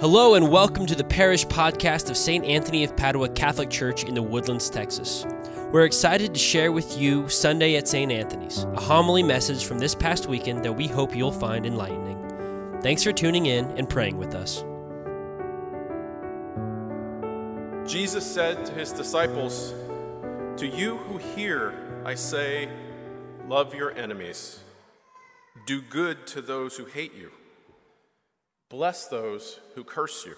Hello, and welcome to the parish podcast of St. Anthony of Padua Catholic Church in the Woodlands, Texas. We're excited to share with you Sunday at St. Anthony's, a homily message from this past weekend that we hope you'll find enlightening. Thanks for tuning in and praying with us. Jesus said to his disciples, To you who hear, I say, love your enemies, do good to those who hate you. Bless those who curse you.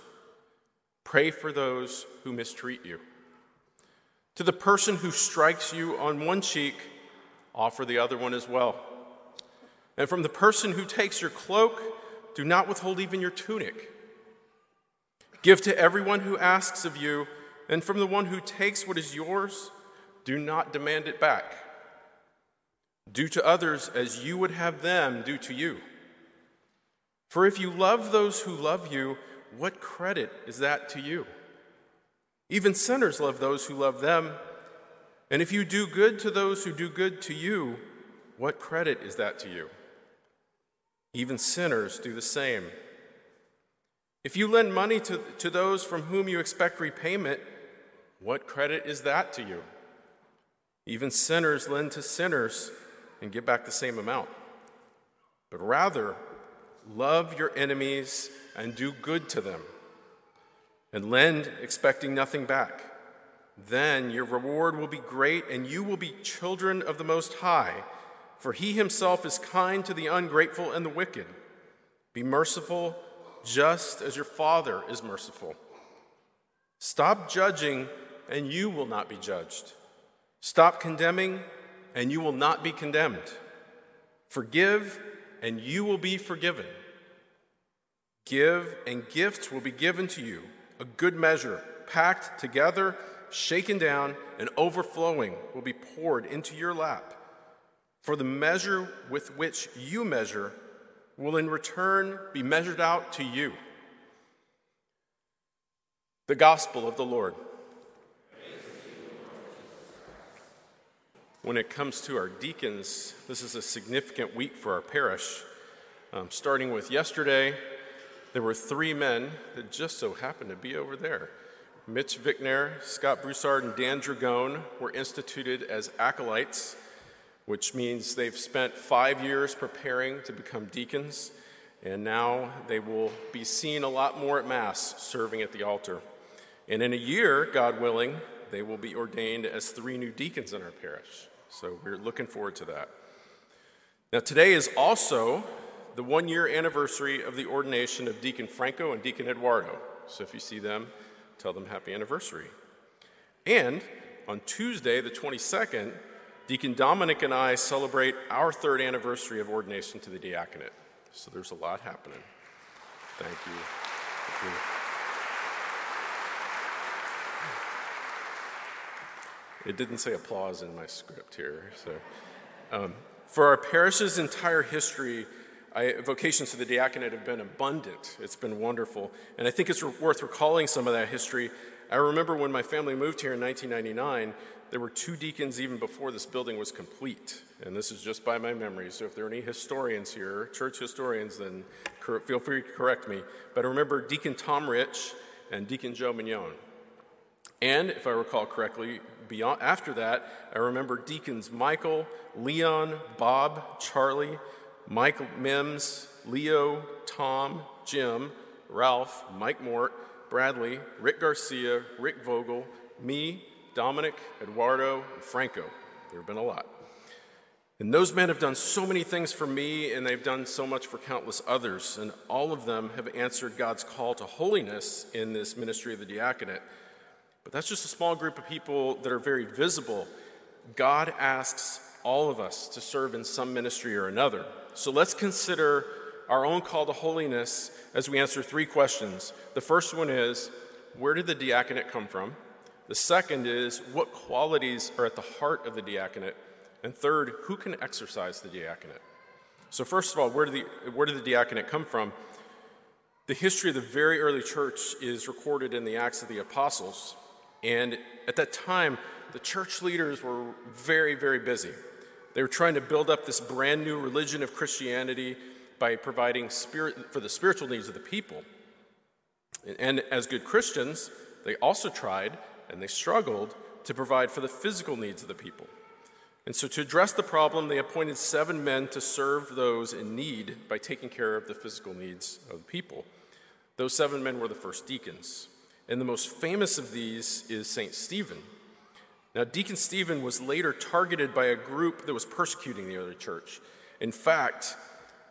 Pray for those who mistreat you. To the person who strikes you on one cheek, offer the other one as well. And from the person who takes your cloak, do not withhold even your tunic. Give to everyone who asks of you, and from the one who takes what is yours, do not demand it back. Do to others as you would have them do to you. For if you love those who love you, what credit is that to you? Even sinners love those who love them. And if you do good to those who do good to you, what credit is that to you? Even sinners do the same. If you lend money to, to those from whom you expect repayment, what credit is that to you? Even sinners lend to sinners and get back the same amount. But rather, Love your enemies and do good to them, and lend expecting nothing back. Then your reward will be great, and you will be children of the Most High, for he himself is kind to the ungrateful and the wicked. Be merciful, just as your Father is merciful. Stop judging, and you will not be judged. Stop condemning, and you will not be condemned. Forgive, and you will be forgiven. Give, and gifts will be given to you, a good measure, packed together, shaken down, and overflowing will be poured into your lap. For the measure with which you measure will in return be measured out to you. The Gospel of the Lord. When it comes to our deacons, this is a significant week for our parish. Um, starting with yesterday, there were three men that just so happened to be over there. Mitch Vickner, Scott Broussard, and Dan Dragone were instituted as acolytes, which means they've spent five years preparing to become deacons, and now they will be seen a lot more at Mass serving at the altar. And in a year, God willing, they will be ordained as three new deacons in our parish. So we're looking forward to that. Now, today is also the one year anniversary of the ordination of Deacon Franco and Deacon Eduardo. So if you see them, tell them happy anniversary. And on Tuesday, the 22nd, Deacon Dominic and I celebrate our third anniversary of ordination to the diaconate. So there's a lot happening. Thank you. Thank you. It didn't say applause in my script here. So, um, for our parish's entire history, I, vocations to the diaconate have been abundant. It's been wonderful. And I think it's worth recalling some of that history. I remember when my family moved here in 1999, there were two deacons even before this building was complete. And this is just by my memory. So if there are any historians here, church historians, then feel free to correct me. But I remember Deacon Tom Rich and Deacon Joe Mignon. And if I recall correctly, beyond, after that, I remember deacons Michael, Leon, Bob, Charlie, Michael Mims, Leo, Tom, Jim, Ralph, Mike Mort, Bradley, Rick Garcia, Rick Vogel, me, Dominic, Eduardo, and Franco. There have been a lot. And those men have done so many things for me, and they've done so much for countless others. And all of them have answered God's call to holiness in this ministry of the diaconate. But that's just a small group of people that are very visible. God asks all of us to serve in some ministry or another. So let's consider our own call to holiness as we answer three questions. The first one is where did the diaconate come from? The second is what qualities are at the heart of the diaconate? And third, who can exercise the diaconate? So, first of all, where did the, where did the diaconate come from? The history of the very early church is recorded in the Acts of the Apostles. And at that time, the church leaders were very, very busy. They were trying to build up this brand new religion of Christianity by providing spirit for the spiritual needs of the people. And as good Christians, they also tried and they struggled to provide for the physical needs of the people. And so, to address the problem, they appointed seven men to serve those in need by taking care of the physical needs of the people. Those seven men were the first deacons. And the most famous of these is St. Stephen. Now, Deacon Stephen was later targeted by a group that was persecuting the early church. In fact,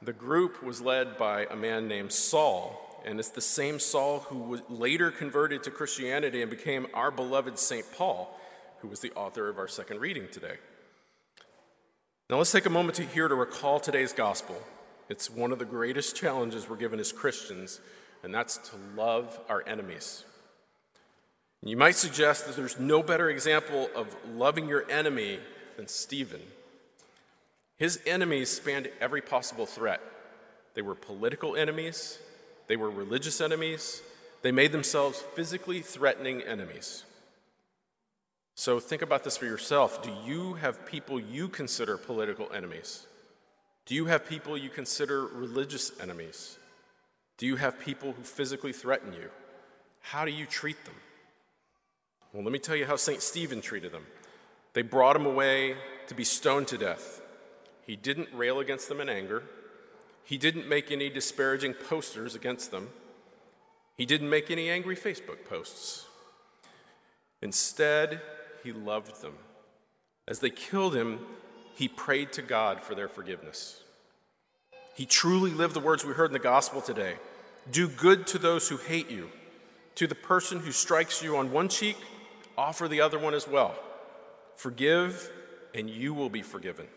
the group was led by a man named Saul, and it's the same Saul who later converted to Christianity and became our beloved St. Paul, who was the author of our second reading today. Now, let's take a moment to here to recall today's gospel. It's one of the greatest challenges we're given as Christians, and that's to love our enemies. You might suggest that there's no better example of loving your enemy than Stephen. His enemies spanned every possible threat. They were political enemies, they were religious enemies, they made themselves physically threatening enemies. So think about this for yourself. Do you have people you consider political enemies? Do you have people you consider religious enemies? Do you have people who physically threaten you? How do you treat them? Well, let me tell you how St. Stephen treated them. They brought him away to be stoned to death. He didn't rail against them in anger. He didn't make any disparaging posters against them. He didn't make any angry Facebook posts. Instead, he loved them. As they killed him, he prayed to God for their forgiveness. He truly lived the words we heard in the gospel today do good to those who hate you. To the person who strikes you on one cheek, offer the other one as well. Forgive, and you will be forgiven.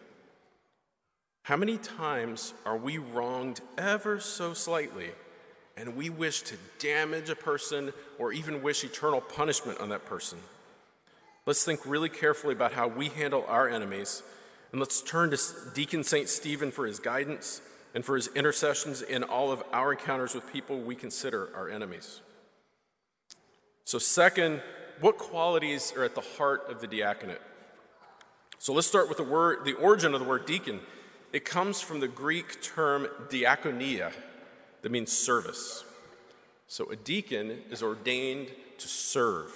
How many times are we wronged ever so slightly and we wish to damage a person or even wish eternal punishment on that person? Let's think really carefully about how we handle our enemies, and let's turn to Deacon St. Stephen for his guidance and for his intercessions in all of our encounters with people we consider our enemies. So, second, what qualities are at the heart of the diaconate? So let's start with the word, the origin of the word deacon. It comes from the Greek term diakonia, that means service. So a deacon is ordained to serve.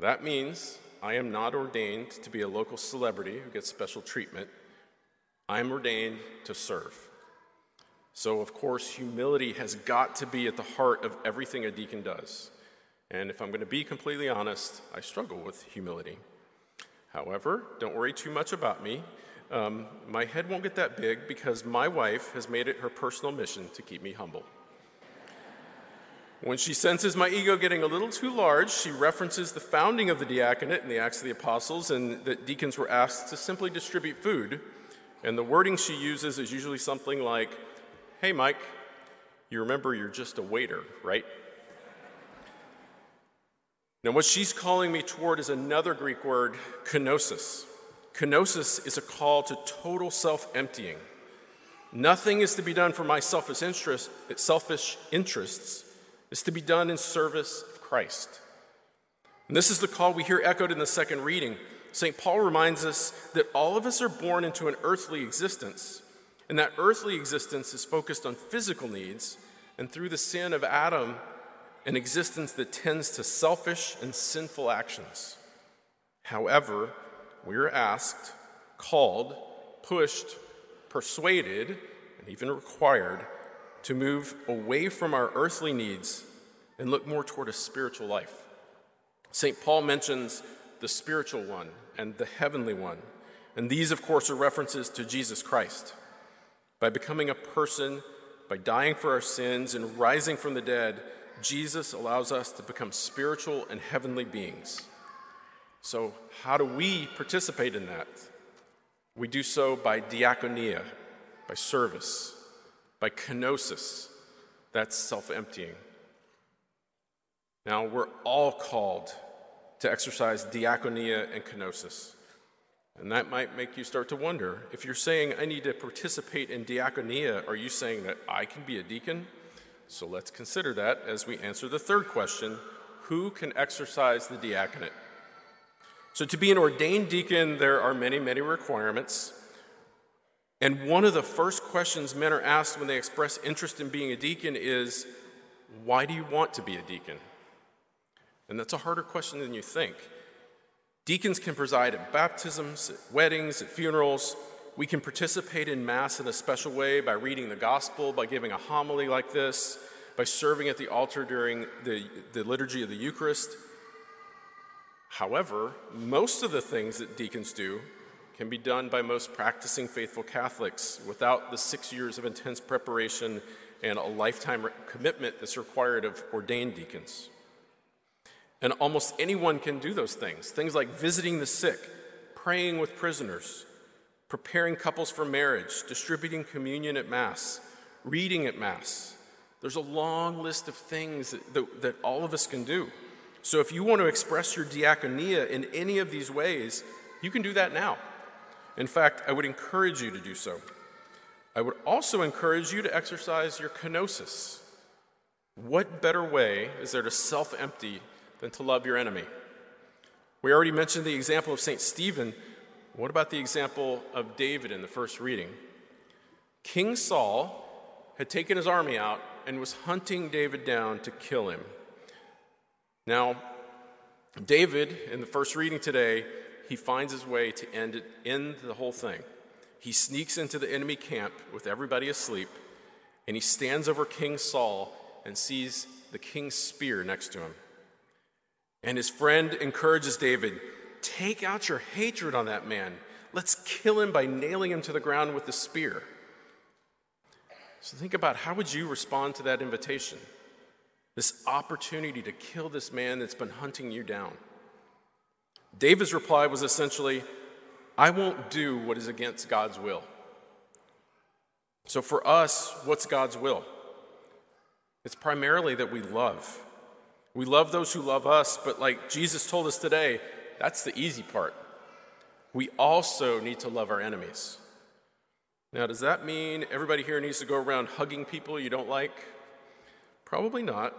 That means I am not ordained to be a local celebrity who gets special treatment. I am ordained to serve. So, of course, humility has got to be at the heart of everything a deacon does. And if I'm going to be completely honest, I struggle with humility. However, don't worry too much about me. Um, my head won't get that big because my wife has made it her personal mission to keep me humble. When she senses my ego getting a little too large, she references the founding of the diaconate in the Acts of the Apostles and that deacons were asked to simply distribute food. And the wording she uses is usually something like, Hey, Mike, you remember you're just a waiter, right? Now, what she's calling me toward is another Greek word, kenosis. Kenosis is a call to total self emptying. Nothing is to be done for my selfish, interest, selfish interests. It's to be done in service of Christ. And this is the call we hear echoed in the second reading. St. Paul reminds us that all of us are born into an earthly existence, and that earthly existence is focused on physical needs, and through the sin of Adam, an existence that tends to selfish and sinful actions. However, we are asked, called, pushed, persuaded, and even required to move away from our earthly needs and look more toward a spiritual life. St. Paul mentions the spiritual one and the heavenly one, and these, of course, are references to Jesus Christ. By becoming a person, by dying for our sins and rising from the dead, Jesus allows us to become spiritual and heavenly beings. So, how do we participate in that? We do so by diakonia, by service, by kenosis, that's self emptying. Now, we're all called to exercise diakonia and kenosis. And that might make you start to wonder if you're saying, I need to participate in diakonia, are you saying that I can be a deacon? So let's consider that as we answer the third question who can exercise the diaconate? So, to be an ordained deacon, there are many, many requirements. And one of the first questions men are asked when they express interest in being a deacon is Why do you want to be a deacon? And that's a harder question than you think. Deacons can preside at baptisms, at weddings, at funerals. We can participate in Mass in a special way by reading the Gospel, by giving a homily like this, by serving at the altar during the, the liturgy of the Eucharist. However, most of the things that deacons do can be done by most practicing faithful Catholics without the six years of intense preparation and a lifetime commitment that's required of ordained deacons. And almost anyone can do those things things like visiting the sick, praying with prisoners, preparing couples for marriage, distributing communion at Mass, reading at Mass. There's a long list of things that, that, that all of us can do. So if you want to express your diakonia in any of these ways, you can do that now. In fact, I would encourage you to do so. I would also encourage you to exercise your kenosis. What better way is there to self empty than to love your enemy? We already mentioned the example of St. Stephen. What about the example of David in the first reading? King Saul had taken his army out and was hunting David down to kill him. Now, David, in the first reading today, he finds his way to end, it, end the whole thing. He sneaks into the enemy camp with everybody asleep, and he stands over King Saul and sees the king's spear next to him. And his friend encourages David take out your hatred on that man. Let's kill him by nailing him to the ground with the spear. So think about how would you respond to that invitation? This opportunity to kill this man that's been hunting you down. David's reply was essentially, I won't do what is against God's will. So for us, what's God's will? It's primarily that we love. We love those who love us, but like Jesus told us today, that's the easy part. We also need to love our enemies. Now, does that mean everybody here needs to go around hugging people you don't like? Probably not.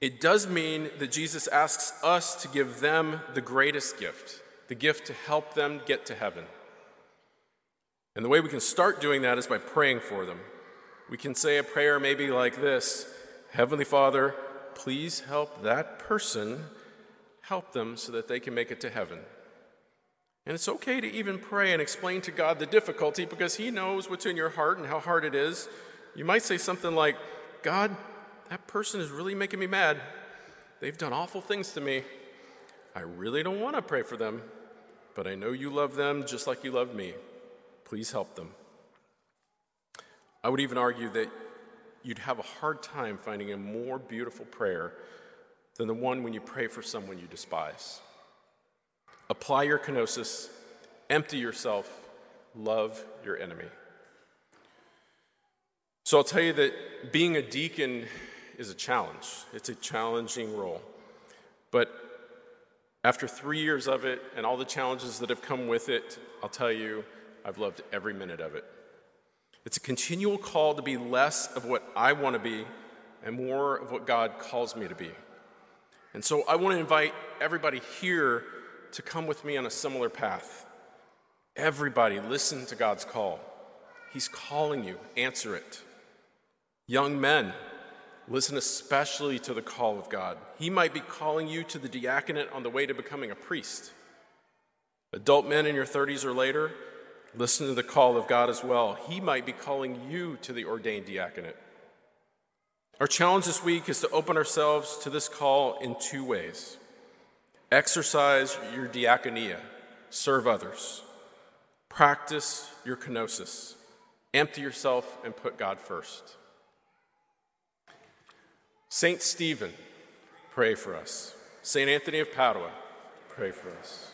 It does mean that Jesus asks us to give them the greatest gift, the gift to help them get to heaven. And the way we can start doing that is by praying for them. We can say a prayer maybe like this Heavenly Father, please help that person, help them so that they can make it to heaven. And it's okay to even pray and explain to God the difficulty because He knows what's in your heart and how hard it is. You might say something like, God, that person is really making me mad. They've done awful things to me. I really don't want to pray for them, but I know you love them just like you love me. Please help them. I would even argue that you'd have a hard time finding a more beautiful prayer than the one when you pray for someone you despise. Apply your kenosis, empty yourself, love your enemy. So I'll tell you that being a deacon is a challenge. It's a challenging role. But after three years of it and all the challenges that have come with it, I'll tell you, I've loved every minute of it. It's a continual call to be less of what I want to be and more of what God calls me to be. And so I want to invite everybody here to come with me on a similar path. Everybody, listen to God's call. He's calling you, answer it. Young men, Listen especially to the call of God. He might be calling you to the diaconate on the way to becoming a priest. Adult men in your 30s or later, listen to the call of God as well. He might be calling you to the ordained diaconate. Our challenge this week is to open ourselves to this call in two ways exercise your diakonia, serve others, practice your kenosis, empty yourself, and put God first. Saint Stephen, pray for us. Saint Anthony of Padua, pray for us.